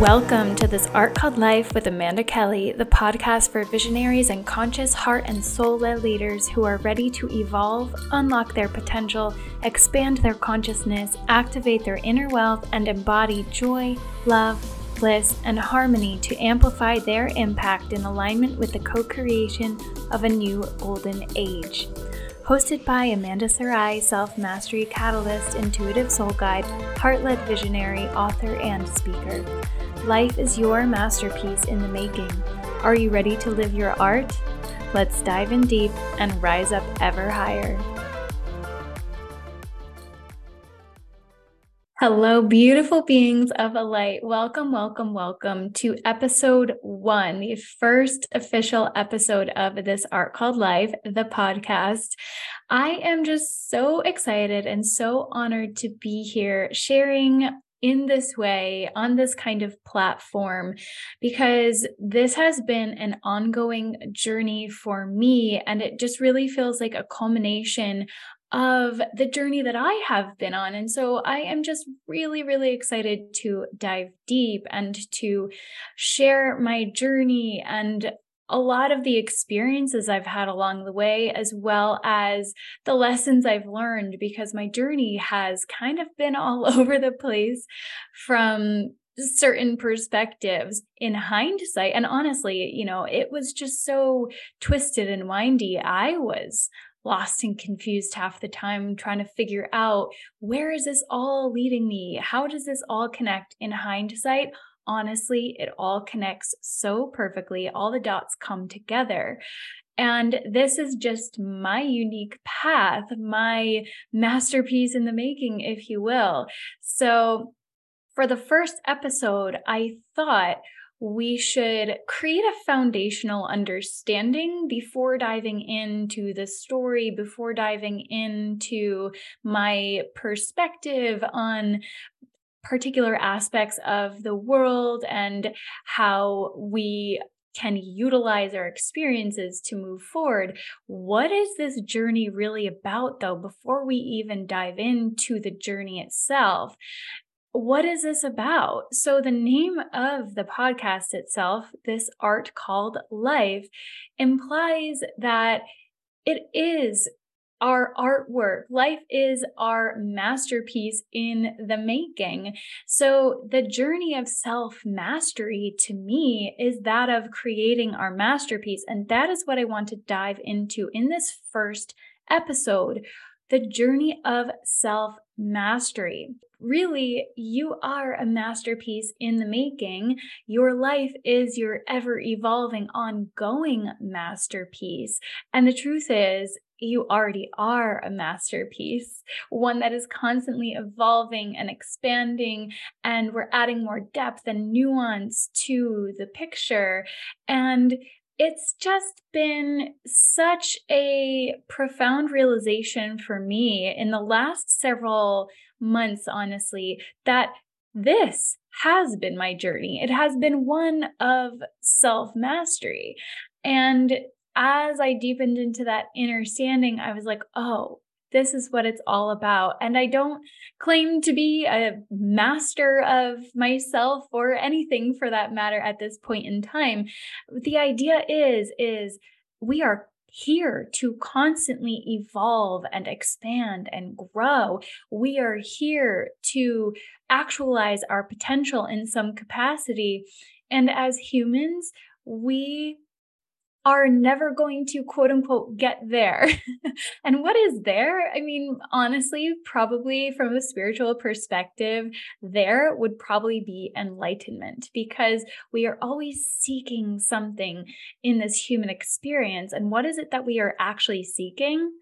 Welcome to this Art Called Life with Amanda Kelly, the podcast for visionaries and conscious heart and soul led leaders who are ready to evolve, unlock their potential, expand their consciousness, activate their inner wealth, and embody joy, love, bliss, and harmony to amplify their impact in alignment with the co creation of a new golden age hosted by Amanda Sarai, self mastery catalyst, intuitive soul guide, heart led visionary, author, and speaker. Life is your masterpiece in the making. Are you ready to live your art? Let's dive in deep and rise up ever higher. Hello, beautiful beings of a light. Welcome, welcome, welcome to episode one, the first official episode of this Art Called Life, the podcast. I am just so excited and so honored to be here sharing in this way on this kind of platform because this has been an ongoing journey for me and it just really feels like a culmination of the journey that I have been on. And so I am just really, really excited to dive deep and to share my journey and a lot of the experiences I've had along the way, as well as the lessons I've learned, because my journey has kind of been all over the place from certain perspectives in hindsight. And honestly, you know, it was just so twisted and windy. I was lost and confused half the time trying to figure out where is this all leading me? How does this all connect in hindsight? Honestly, it all connects so perfectly. All the dots come together. And this is just my unique path, my masterpiece in the making, if you will. So, for the first episode, I thought we should create a foundational understanding before diving into the story, before diving into my perspective on particular aspects of the world and how we can utilize our experiences to move forward. What is this journey really about, though, before we even dive into the journey itself? what is this about? So, the name of the podcast itself, this art called life, implies that it is our artwork. Life is our masterpiece in the making. So, the journey of self mastery to me is that of creating our masterpiece. And that is what I want to dive into in this first episode the journey of self mastery. Really, you are a masterpiece in the making. Your life is your ever evolving, ongoing masterpiece. And the truth is, you already are a masterpiece, one that is constantly evolving and expanding, and we're adding more depth and nuance to the picture. And it's just been such a profound realization for me in the last several months, honestly, that this has been my journey. It has been one of self mastery. And as I deepened into that understanding, I was like, oh, this is what it's all about. And I don't claim to be a master of myself or anything for that matter at this point in time. The idea is is we are here to constantly evolve and expand and grow. We are here to actualize our potential in some capacity. And as humans, we are never going to quote unquote get there. and what is there? I mean, honestly, probably from a spiritual perspective, there would probably be enlightenment because we are always seeking something in this human experience. And what is it that we are actually seeking?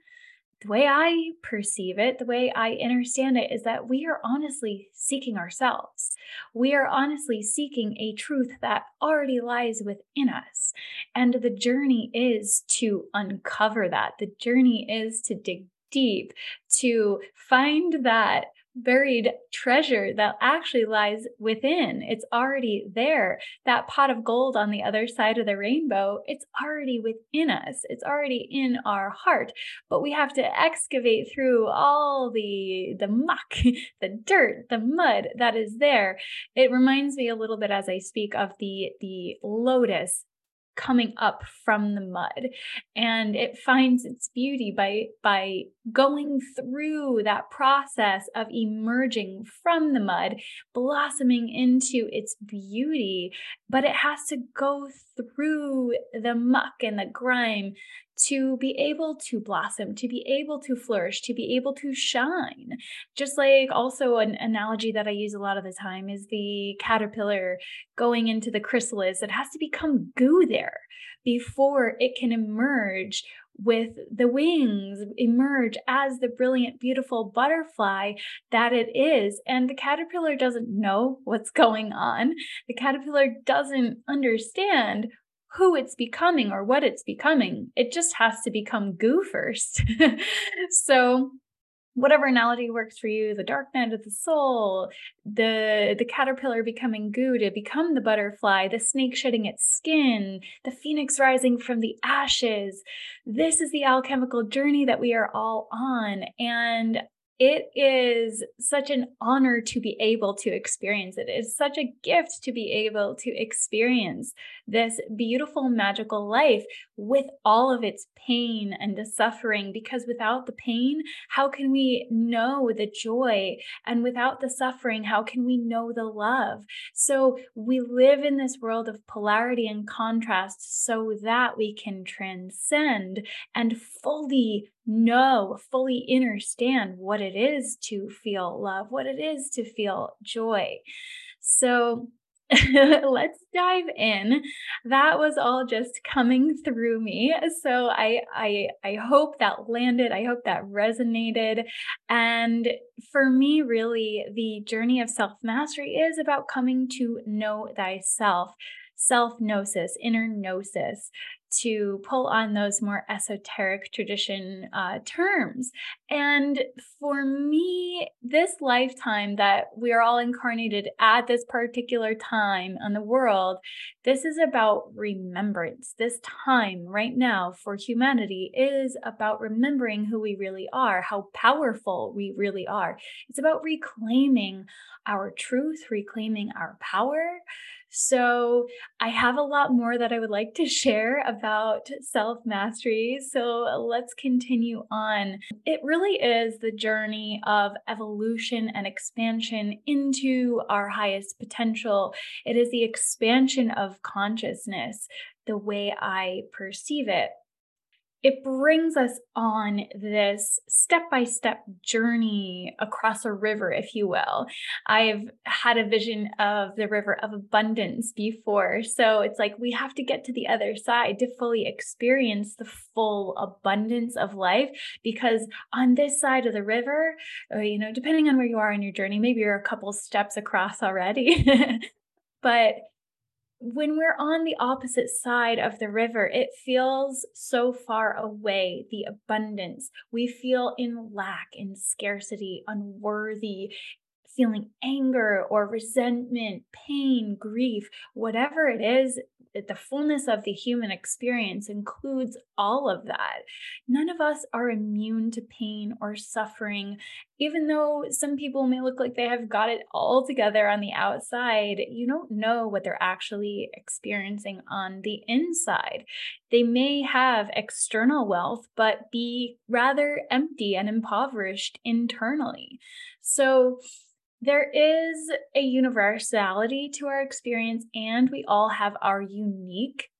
The way I perceive it, the way I understand it, is that we are honestly seeking ourselves. We are honestly seeking a truth that already lies within us. And the journey is to uncover that. The journey is to dig deep, to find that buried treasure that actually lies within. It's already there. That pot of gold on the other side of the rainbow, it's already within us. It's already in our heart. But we have to excavate through all the the muck, the dirt, the mud that is there. It reminds me a little bit as I speak of the the lotus coming up from the mud and it finds its beauty by by going through that process of emerging from the mud blossoming into its beauty but it has to go through the muck and the grime to be able to blossom, to be able to flourish, to be able to shine. Just like also an analogy that I use a lot of the time is the caterpillar going into the chrysalis. It has to become goo there before it can emerge with the wings emerge as the brilliant, beautiful butterfly that it is. And the caterpillar doesn't know what's going on. The caterpillar doesn't understand who it's becoming or what it's becoming. It just has to become goo first. so whatever analogy works for you the dark night of the soul the the caterpillar becoming goo to become the butterfly the snake shedding its skin the phoenix rising from the ashes. This is the alchemical journey that we are all on. And it is such an honor to be able to experience it. It's such a gift to be able to experience this beautiful, magical life with all of its pain and the suffering. Because without the pain, how can we know the joy? And without the suffering, how can we know the love? So we live in this world of polarity and contrast so that we can transcend and fully know, fully understand what it is to feel love, what it is to feel joy. So let's dive in. That was all just coming through me. So I, I i hope that landed i hope that resonated. And for me really the journey of self mastery is about coming to know thyself self gnosis inner gnosis to pull on those more esoteric tradition uh, terms. And for me, this lifetime that we are all incarnated at this particular time on the world, this is about remembrance. This time right now for humanity is about remembering who we really are, how powerful we really are. It's about reclaiming our truth, reclaiming our power. So, I have a lot more that I would like to share about self mastery. So, let's continue on. It really is the journey of evolution and expansion into our highest potential. It is the expansion of consciousness, the way I perceive it it brings us on this step by step journey across a river, if you will. I've had a vision of the river of abundance before. So it's like we have to get to the other side to fully experience the full abundance of life. Because on this side of the river, uh, you know, depending on where you are in your journey, maybe you're a couple steps across already. but when we're on the opposite side of the river, it feels so far away, the abundance. We feel in lack, in scarcity, unworthy, feeling anger or resentment, pain, grief, whatever it is, the fullness of the human experience includes all of that. None of us are immune to pain or suffering. Even though some people may look like they have got it all together on the outside, you don't know what they're actually experiencing on the inside. They may have external wealth, but be rather empty and impoverished internally. So, there is a universality to our experience, and we all have our unique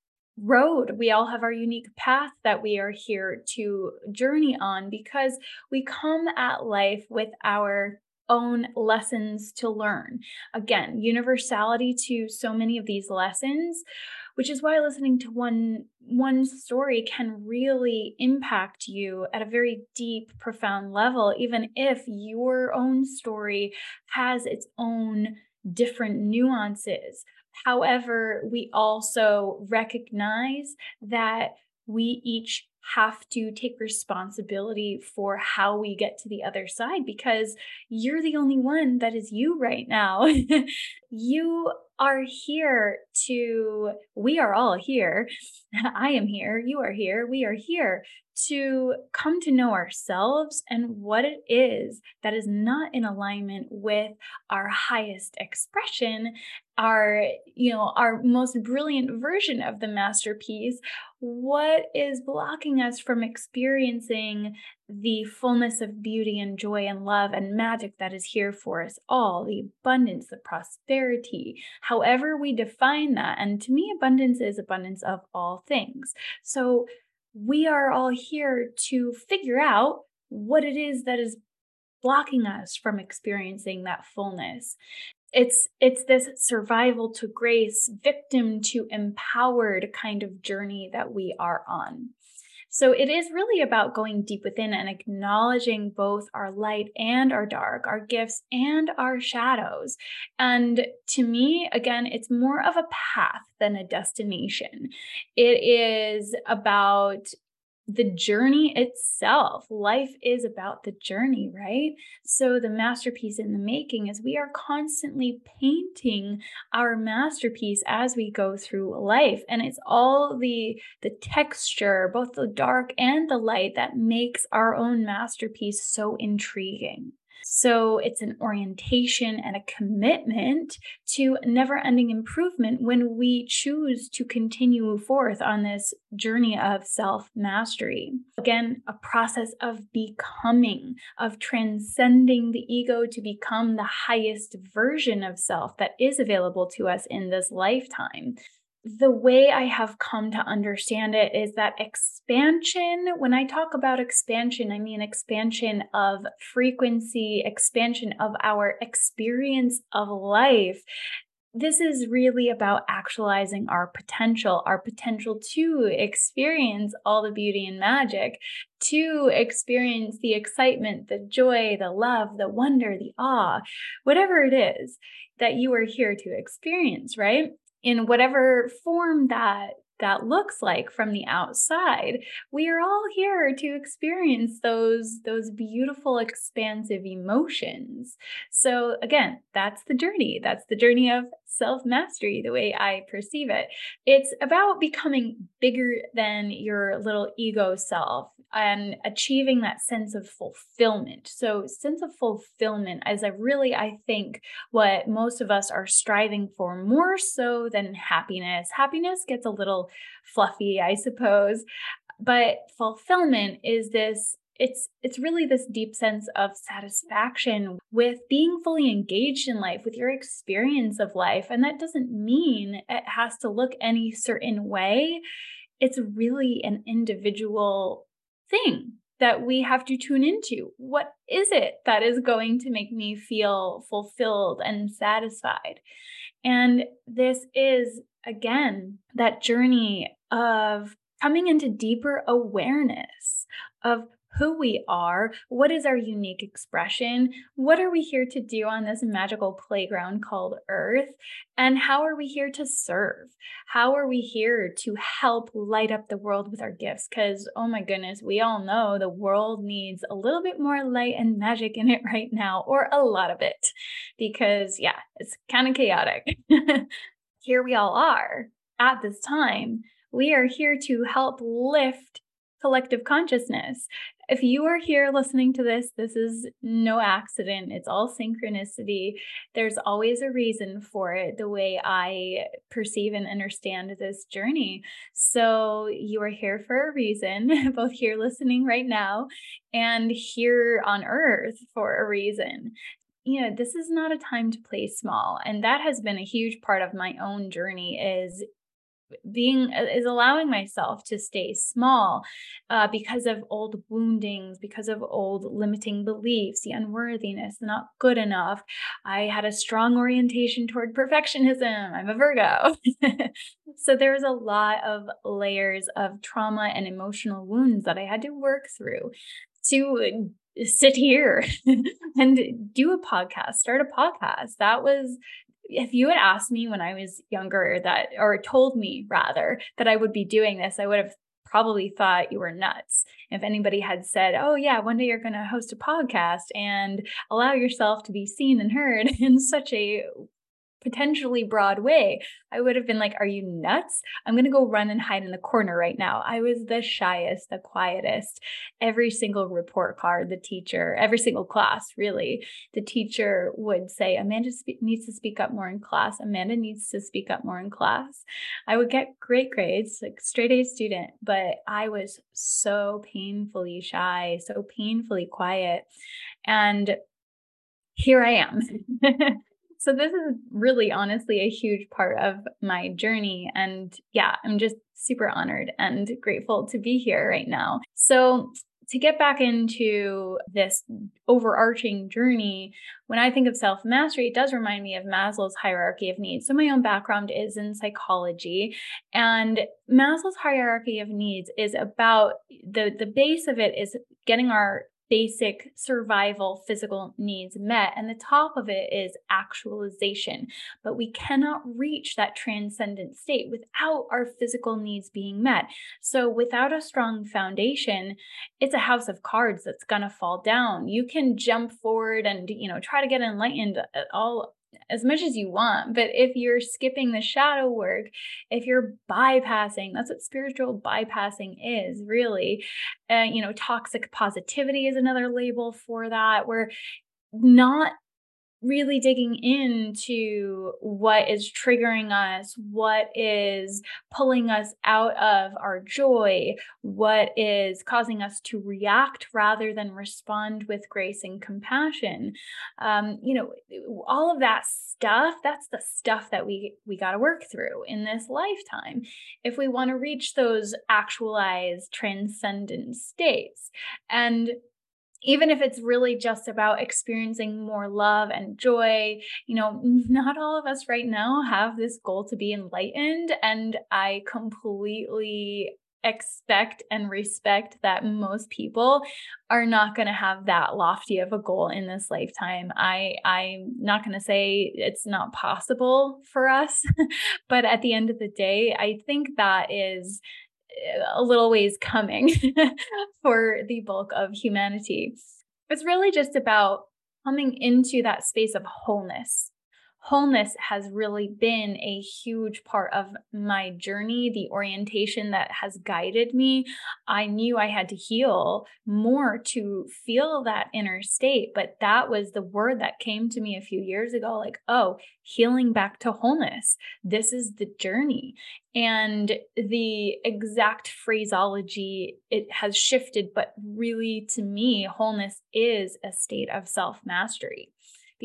road. We all have our unique path that we are here to journey on because we come at life with our own lessons to learn. Again, universality to so many of these lessons which is why listening to one one story can really impact you at a very deep profound level even if your own story has its own different nuances however we also recognize that we each have to take responsibility for how we get to the other side because you're the only one that is you right now. you are here to, we are all here. I am here. You are here. We are here to come to know ourselves and what it is that is not in alignment with our highest expression our you know our most brilliant version of the masterpiece what is blocking us from experiencing the fullness of beauty and joy and love and magic that is here for us all the abundance the prosperity however we define that. And to me abundance is abundance of all things. So we are all here to figure out what it is that is blocking us from experiencing that fullness. It's it's this survival to grace victim to empowered kind of journey that we are on so it is really about going deep within and acknowledging both our light and our dark, our gifts and our shadows. And to me, again, it's more of a path than a destination. It is about the journey itself. Life is about the journey, right? So, the masterpiece in the making is we are constantly painting our masterpiece as we go through life. And it's all the, the texture, both the dark and the light, that makes our own masterpiece so intriguing. So it's an orientation and a commitment to never ending improvement when we choose to continue forth on this journey of self mastery. Again, a process of becoming, of transcending the ego to become the highest version of self that is available to us in this lifetime the way I have come to understand it is that expansion, when I talk about expansion, I mean expansion of frequency, expansion of our experience of life. This is really about actualizing our potential, our potential to experience all the beauty and magic, to experience the excitement, the joy, the love, the wonder, the awe, whatever it is that you are here to experience, right? In whatever form that that looks like from the outside we are all here to experience those those beautiful expansive emotions. So again that's the journey. That's the journey of self mastery the way i perceive it. It's about becoming bigger than your little ego self and achieving that sense of fulfillment. So, sense of fulfillment is a really, I think, what most of us are striving for more so than happiness. Happiness gets a little fluffy, I suppose, but fulfillment is this it's it's really this deep sense of satisfaction with being fully engaged in life with your experience of life and that doesn't mean it has to look any certain way it's really an individual thing that we have to tune into. What is it that is going to make me feel fulfilled and satisfied? And this is, again, that journey of coming into deeper awareness of who we are, what is our unique expression, what are we here to do on this magical playground called Earth, and how are we here to serve? How are we here to help light up the world with our gifts? Because, oh my goodness, we all know the world needs a little bit more light and magic in it right now, or a lot of it, because, yeah, it's kind of chaotic. here we all are at this time. We are here to help lift collective consciousness. If you are here listening to this, this is no accident. It's all synchronicity. There's always a reason for it, the way I perceive and understand this journey. So you are here for a reason, both here listening right now and here on earth for a reason you know this is not a time to play small and that has been a huge part of my own journey is being uh, is allowing myself to stay small uh, because of old woundings because of old limiting beliefs the unworthiness not good enough. I had a strong orientation toward perfectionism. I'm a virgo. So there's a lot of layers of trauma and emotional wounds that i had to work through to sit here and do a podcast start a podcast. That was if you had asked me when I was younger that, or told me rather, that I would be doing this, I would have probably thought you were nuts. If anybody had said, Oh, yeah, one day you're going to host a podcast and allow yourself to be seen and heard in such a potentially Broadway, I would have been like, Are you nuts? I'm going to go run and hide in the corner right now. I was the shyest, the quietest. Every single report card, the teacher, every single class, really, the teacher would say, Amanda spe- needs to speak up more in class. Amanda needs to speak up more in class. I would get great grades, like straight A student, but I was so painfully shy, so painfully quiet. And here I am. So, this is really honestly a huge part of my journey. And yeah, I'm just super honored and grateful to be here right now. So, to get back into this overarching journey, when I think of self mastery, it does remind me of Maslow's hierarchy of needs. So, my own background is in psychology, and Maslow's hierarchy of needs is about the, the base of it is getting our basic survival physical needs met. And the top of it is actualization. But we cannot reach that transcendent state without our physical needs being met. So without a strong foundation, it's a house of cards that's going to fall down. You can jump forward and, you know, try to get enlightened at all as much as you want. But if you're skipping the shadow work, if you're bypassing, that's what spiritual bypassing is really. Uh, you know, toxic positivity is another label for that. We're not really digging into what is triggering us, what is pulling us out of our joy, what is causing us to react rather than respond with grace and compassion. Um, you know, all of that stuff, that's the stuff that we we got to work through in this lifetime if we want to reach those actualized transcendent states. And even if it's really just about experiencing more love and joy, you know, not all of us right now have this goal to be enlightened. And I completely expect and respect that most people are not going to have that lofty of a goal in this lifetime. I I'm not going to say it's not possible for us, but at the end of the day, I think that is a little ways coming for the bulk of humanity. It's really just about coming into that space of wholeness wholeness has really been a huge part of my journey, the orientation that has guided me. I knew I had to heal more to feel that inner state, but that was the word that came to me a few years ago like, oh, healing back to wholeness. This is the journey. And the exact phraseology, it has shifted, but really to me, wholeness is a state of self mastery.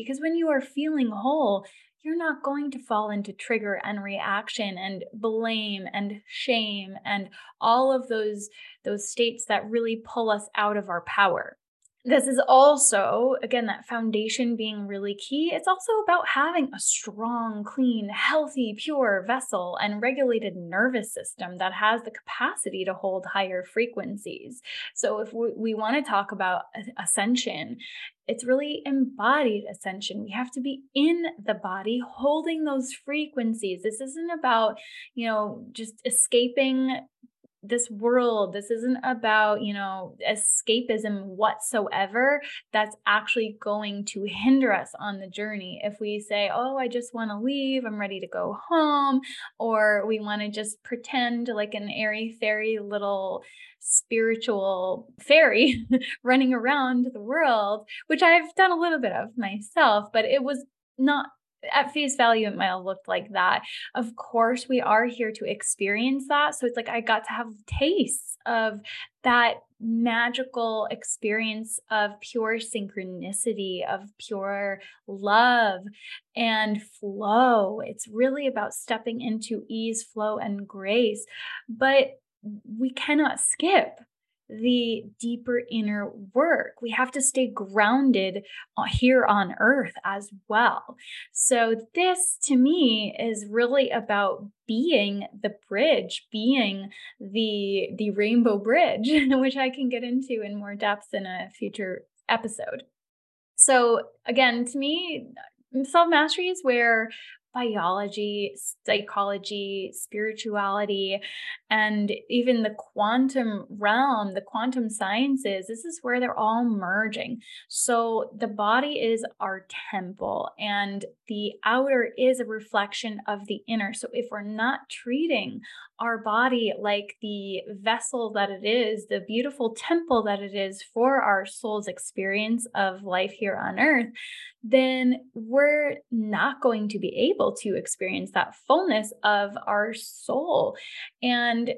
Because when you are feeling whole, you're not going to fall into trigger and reaction and blame and shame and all of those those states that really pull us out of our power this is also, again, that foundation being really key. It's also about having a strong, clean, healthy, pure vessel and regulated nervous system that has the capacity to hold higher frequencies. So, if we, we want to talk about ascension, it's really embodied ascension. We have to be in the body holding those frequencies. This isn't about, you know, just escaping this world this isn't about you know escapism whatsoever. That's actually going to hinder us on the journey. If we say oh i just want to leave i'm ready to go home or we want to just pretend like an airy fairy little spiritual fairy running around the world which i've done a little bit of myself but it was not at face value, it might have looked like that. Of course, we are here to experience that. So it's like I got to have tastes of that magical experience of pure synchronicity, of pure love and flow. It's really about stepping into ease, flow, and grace. But we cannot skip the deeper inner work. We have to stay grounded uh, here on earth as well. So, this to me is really about being the bridge, being the, the rainbow bridge, which I can get into in more depth in a future episode. So, again, to me, self mastery is where biology, psychology, spirituality, and even the quantum realm, the quantum sciences, this is where they're all merging. So the body is our temple, and the outer is a reflection of the inner. So if we're not treating our body like the vessel that it is, the beautiful temple that it is for our soul's experience of life here on earth, then we're not going to be able to experience that fullness of our soul. And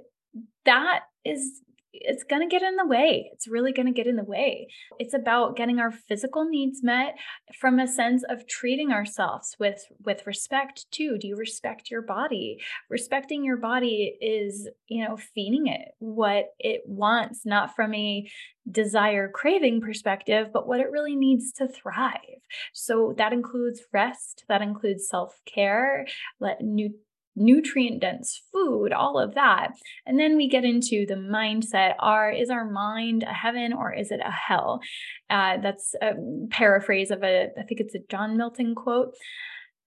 that is it's going to get in the way. It's really going to get in the way. It's about getting our physical needs met from a sense of treating ourselves with with respect too. Do you respect your body? Respecting your body is, you know, feeding it what it wants, not from a desire craving perspective, but what it really needs to thrive. So that includes rest, that includes self-care, let new nutrient dense food, all of that. And then we get into the mindset are is our mind a heaven or is it a hell? Uh, that's a paraphrase of a, I think it's a John Milton quote.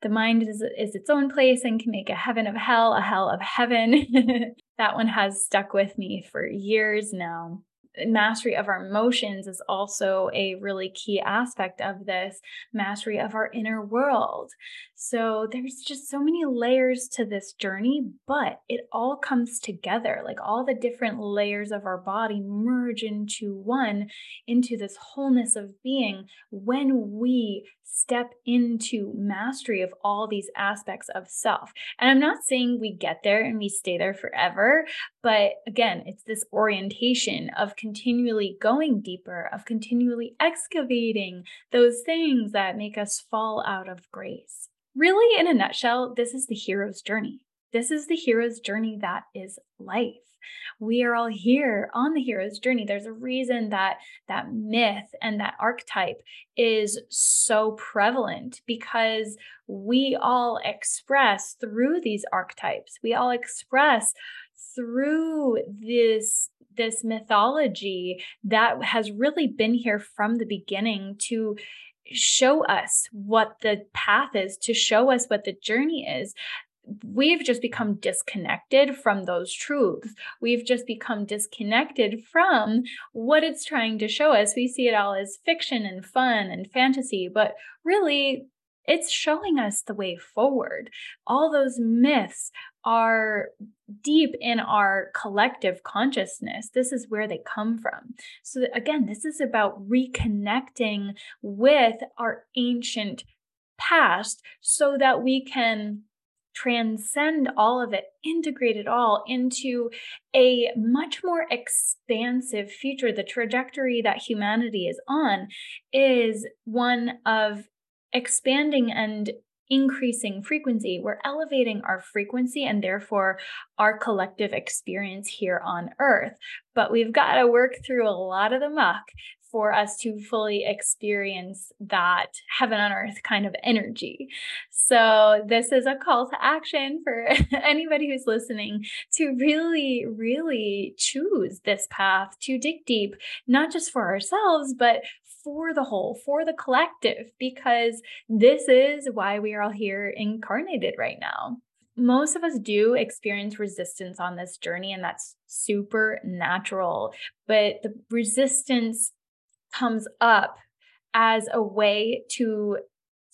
The mind is, is its own place and can make a heaven of hell, a hell of heaven. that one has stuck with me for years now mastery of our emotions is also a really key aspect of this mastery of our inner world. So there's just so many layers to this journey, but it all comes together. Like all the different layers of our body merge into one, into this wholeness of being when we step into mastery of all these aspects of self. And I'm not saying we get there and we stay there forever, but again, it's this orientation of continually going deeper, of continually excavating those things that make us fall out of grace. Really, in a nutshell, this is the hero's journey. This is the hero's journey that is life. We are all here on the hero's journey. There's a reason that that myth and that archetype is so prevalent because we all express through these archetypes. We all express through this this mythology that has really been here from the beginning to show us what the path is, to show us what the journey is. We've just become disconnected from those truths. We've just become disconnected from what it's trying to show us. We see it all as fiction and fun and fantasy, but really, it's showing us the way forward. All those myths are deep in our collective consciousness. This is where they come from. So, again, this is about reconnecting with our ancient past so that we can transcend all of it, integrate it all into a much more expansive future. The trajectory that humanity is on is one of expanding and increasing frequency. We're elevating our frequency and therefore our collective experience here on earth. But we've got to work through a lot of the muck for us to fully experience that heaven on earth kind of energy. So, this is a call to action for anybody who's listening to really, really choose this path to dig deep, not just for ourselves, but for the whole, for the collective, because this is why we are all here incarnated right now. Most of us do experience resistance on this journey, and that's super natural. But the resistance comes up as a way to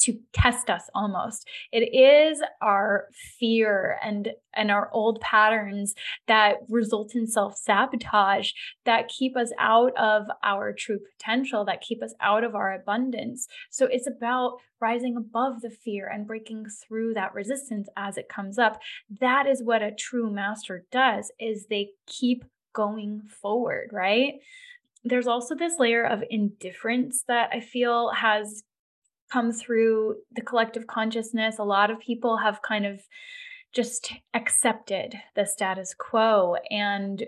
to test us almost. It is our fear and and our old patterns that result in self-sabotage that keep us out of our true potential that keep us out of our abundance. So it's about rising above the fear and breaking through that resistance as it comes up. That is what a true master does is they keep going forward right? There's also this layer of indifference that I feel has come through the collective consciousness. A lot of people have kind of just accepted the status quo and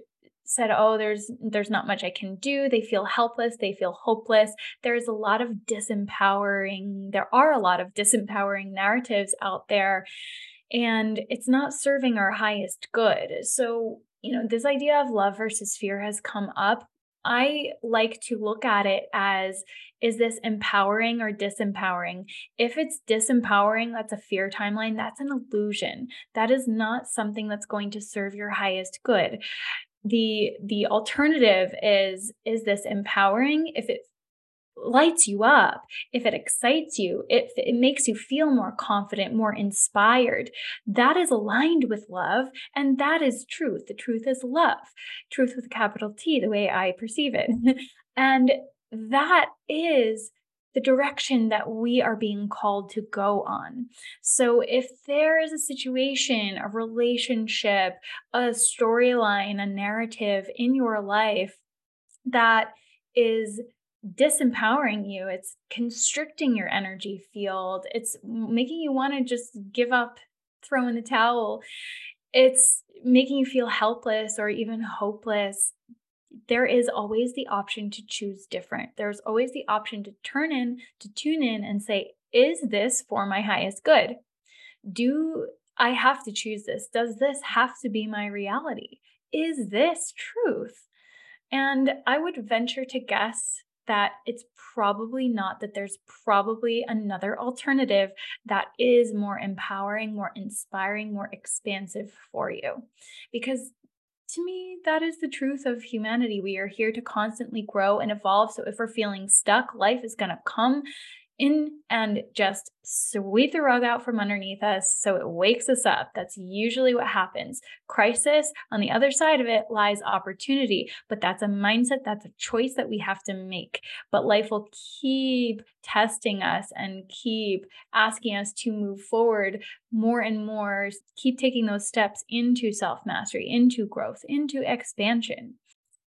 said oh there's there's not much i can do they feel helpless they feel hopeless there's a lot of disempowering there are a lot of disempowering narratives out there and it's not serving our highest good so you know this idea of love versus fear has come up I like to look at it as is this empowering or disempowering? If it's disempowering, that's a fear timeline, that's an illusion. That is not something that's going to serve your highest good. The the alternative is is this empowering if it lights you up, if it excites you, if it makes you feel more confident, more inspired, that is aligned with love. And that is truth. The truth is love, truth with a capital T, the way I perceive it. and that is the direction that we are being called to go on. So, if there is a situation, a relationship, a storyline, a narrative in your life that is disempowering you, it's constricting your energy field, it's making you want to just give up, throw in the towel, it's making you feel helpless or even hopeless. There is always the option to choose different. There's always the option to turn in, to tune in and say, is this for my highest good? Do I have to choose this? Does this have to be my reality? Is this truth? And I would venture to guess that it's probably not, that there's probably another alternative that is more empowering, more inspiring, more expansive for you. Because to me, that is the truth of humanity. We are here to constantly grow and evolve. So if we're feeling stuck, life is going to come in and just sweep the rug out from underneath us so it wakes us up. That's usually what happens. Crisis, on the other side of it lies opportunity, but that's a mindset, that's a choice that we have to make. But life will keep testing us and keep asking us to move forward more and more, keep taking those steps into self mastery, into growth, into expansion.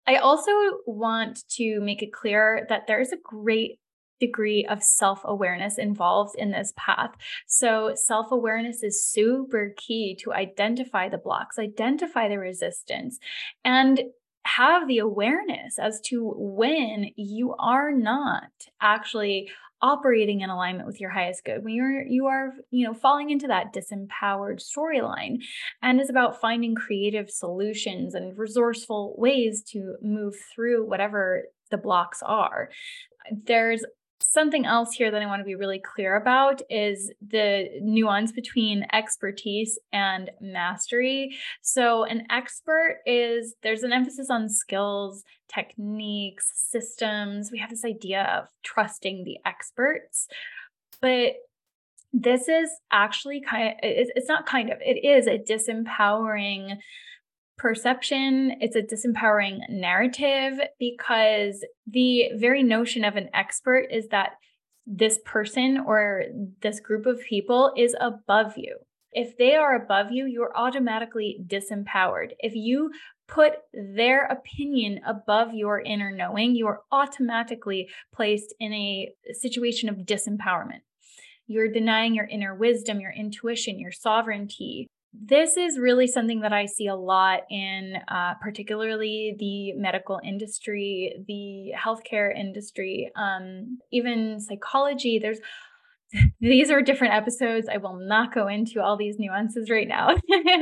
I also want to make it clear that there's a great degree of self awareness involved in this path. So, self awareness is super key to identify the blocks, identify the resistance, and have the awareness as to when you are not actually operating in alignment with your highest good when you're you are you know falling into that disempowered storyline and is about finding creative solutions and resourceful ways to move through whatever the blocks are there's something else here that I want to be really clear about is the nuance between expertise and mastery. So, an expert is there's an emphasis on skills, techniques, systems. We have this idea of trusting the experts. But this is actually kind of, it's not kind of, it is a disempowering perception, it's a disempowering narrative because the very notion of an expert is that this person or this group of people is above you. If they are above you, you're automatically disempowered. If you put their opinion above your inner knowing, you are automatically placed in a situation of disempowerment. You're denying your inner wisdom, your intuition, your sovereignty, this is really something that I see a lot in uh, particularly the medical industry, the healthcare industry, um, even psychology. There's these are different episodes. I will not go into all these nuances right now.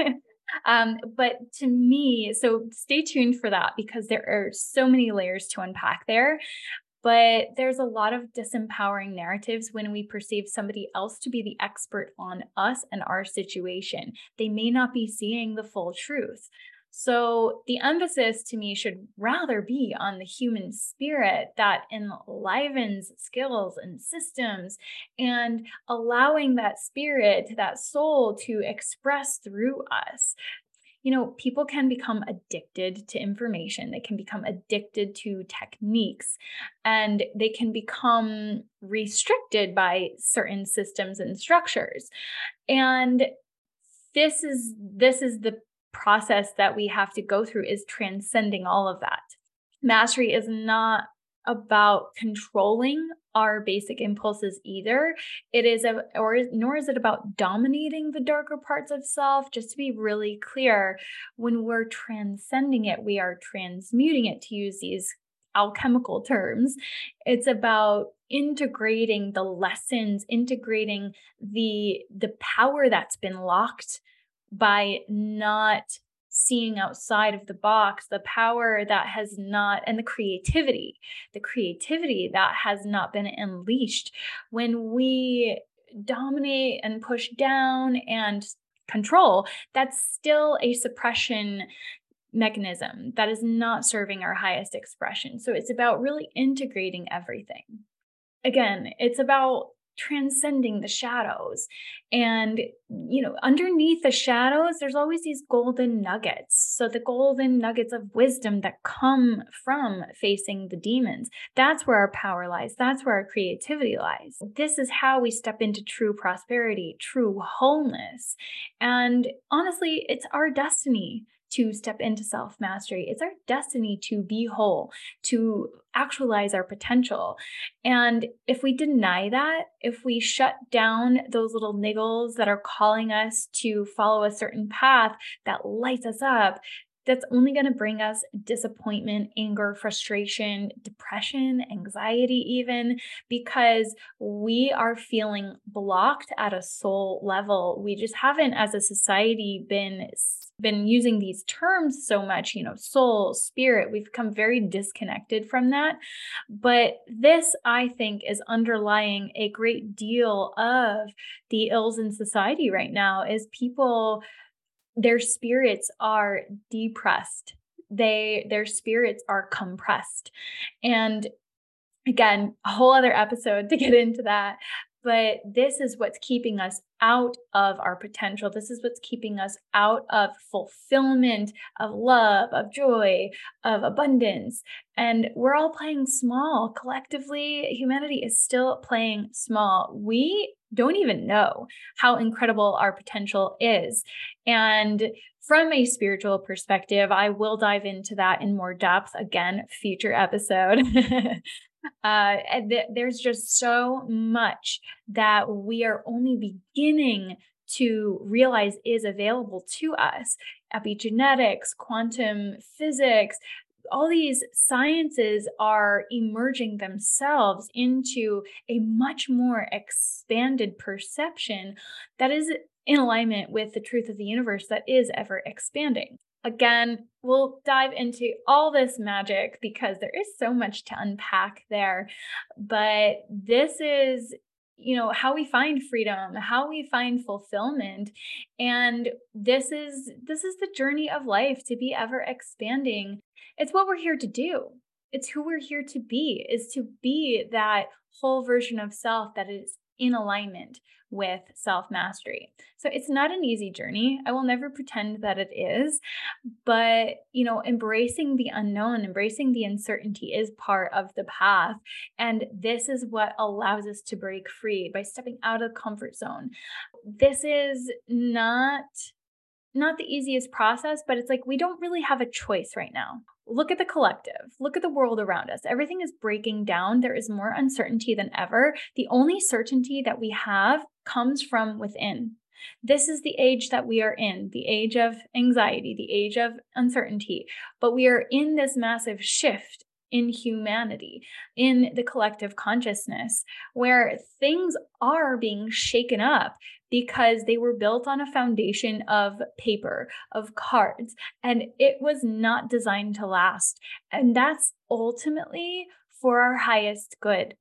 um, but to me, so stay tuned for that because there are so many layers to unpack there. But there's a lot of disempowering narratives when we perceive somebody else to be the expert on us and our situation. They may not be seeing the full truth. So, the emphasis to me should rather be on the human spirit that enlivens skills and systems and allowing that spirit, that soul to express through us you know, people can become addicted to information. They can become addicted to techniques and they can become restricted by certain systems and structures. And this is this is the process that we have to go through is transcending all of that. Mastery is not about controlling our basic impulses either. It is a or nor is it about dominating the darker parts of self. Just to be really clear, when we're transcending it, we are transmuting it to use these alchemical terms. It's about integrating the lessons, integrating the the power that's been locked by not seeing outside of the box, the power that has not, and the creativity, the creativity that has not been unleashed. When we dominate and push down and control, that's still a suppression mechanism that is not serving our highest expression. So it's about really integrating everything. Again, it's about transcending the shadows. And, you know, underneath the shadows, there's always these golden nuggets. So the golden nuggets of wisdom that come from facing the demons. That's where our power lies. That's where our creativity lies. This is how we step into true prosperity, true wholeness. And honestly, it's our destiny to step into self mastery. It's our destiny to be whole, to actualize our potential. And if we deny that, if we shut down those little niggles that are calling us to follow a certain path that lights us up, that's only going to bring us disappointment, anger, frustration, depression, anxiety, even because we are feeling blocked at a soul level. We just haven't, as a society, been been using these terms so much, you know, soul, spirit, we've become very disconnected from that. But this, I think, is underlying a great deal of the ills in society right now is people their spirits are depressed. They their spirits are compressed. And again a whole other episode to get into that but this is what's keeping us out of our potential. This is what's keeping us out of fulfillment, of love, of joy, of abundance. And we're all playing small. Collectively, humanity is still playing small. We don't even know how incredible our potential is. And from a spiritual perspective, I will dive into that in more depth again, future episode. Uh, th- there's just so much that we are only beginning to realize is available to us. Epigenetics, quantum physics, all these sciences are emerging themselves into a much more expanded perception that is in alignment with the truth of the universe that is ever expanding. Again, we'll dive into all this magic because there is so much to unpack there. But this is you know how we find freedom how we find fulfillment and this is this is the journey of life to be ever expanding it's what we're here to do it's who we're here to be is to be that whole version of self that is in alignment with self mastery. So it's not an easy journey. I will never pretend that it is, but you know, embracing the unknown, embracing the uncertainty is part of the path. And this is what allows us to break free by stepping out of the comfort zone. This is not not the easiest process, but it's like we don't really have a choice right now. Look at the collective. Look at the world around us. Everything is breaking down. There is more uncertainty than ever. The only certainty that we have comes from within. This is the age that we are in, the age of anxiety, the age of uncertainty. But we are in this massive shift in humanity, in the collective consciousness, where things are being shaken up because they were built on a foundation of paper, of cards, and it was not designed to last. And that's ultimately for our highest good.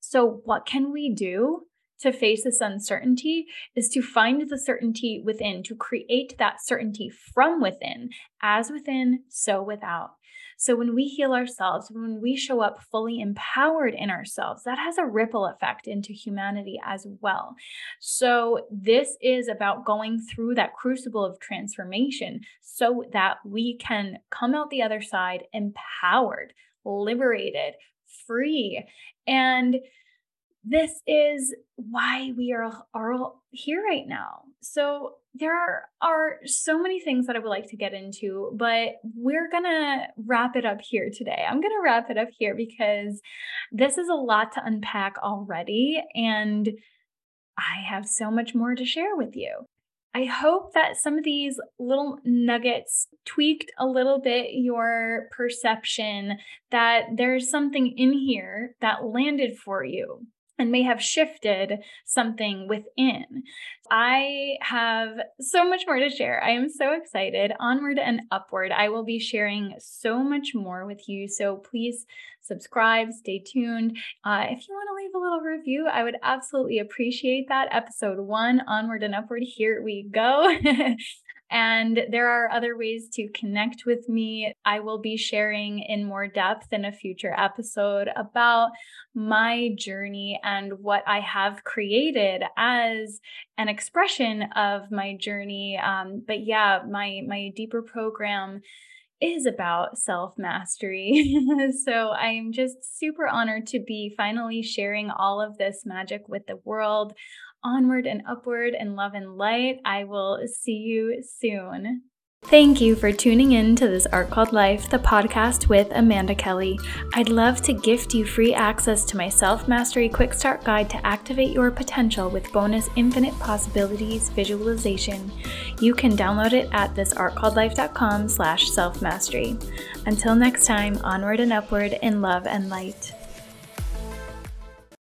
So, what can we do? To face this uncertainty is to find the certainty within, to create that certainty from within, as within, so without. So when we heal ourselves, when we show up fully empowered in ourselves, that has a ripple effect into humanity as well. So this is about going through that crucible of transformation so that we can come out the other side empowered, liberated, free. And this is why we are, are here right now. So there are, are so many things that I would like to get into, but we're going to wrap it up here today. I'm going to wrap it up here because this is a lot to unpack already. And I have so much more to share with you. I hope that some of these little nuggets tweaked a little bit your perception that there's something in here that landed for you and may have shifted something within. I have so much more to share. I am so excited. Onward and upward. I will be sharing so much more with you. So please subscribe, stay tuned. Uh, if you want to leave a little review, I would absolutely appreciate that. Episode one, Onward and Upward. Here we go. And there are other ways to connect with me. I will be sharing in more depth in a future episode about my journey and what I have created as an expression of my journey. Um, but yeah, my my deeper program is about self mastery. so I am just super honored to be finally sharing all of this magic with the world onward and upward in love and light. I will see you soon. Thank you for tuning in to this Art Called Life, the podcast with Amanda Kelly. I'd love to gift you free access to my self mastery quick start guide to activate your potential with bonus infinite possibilities visualization. You can download it at thisartcalledlife.com slash self mastery. Until next time, onward and upward in love and light.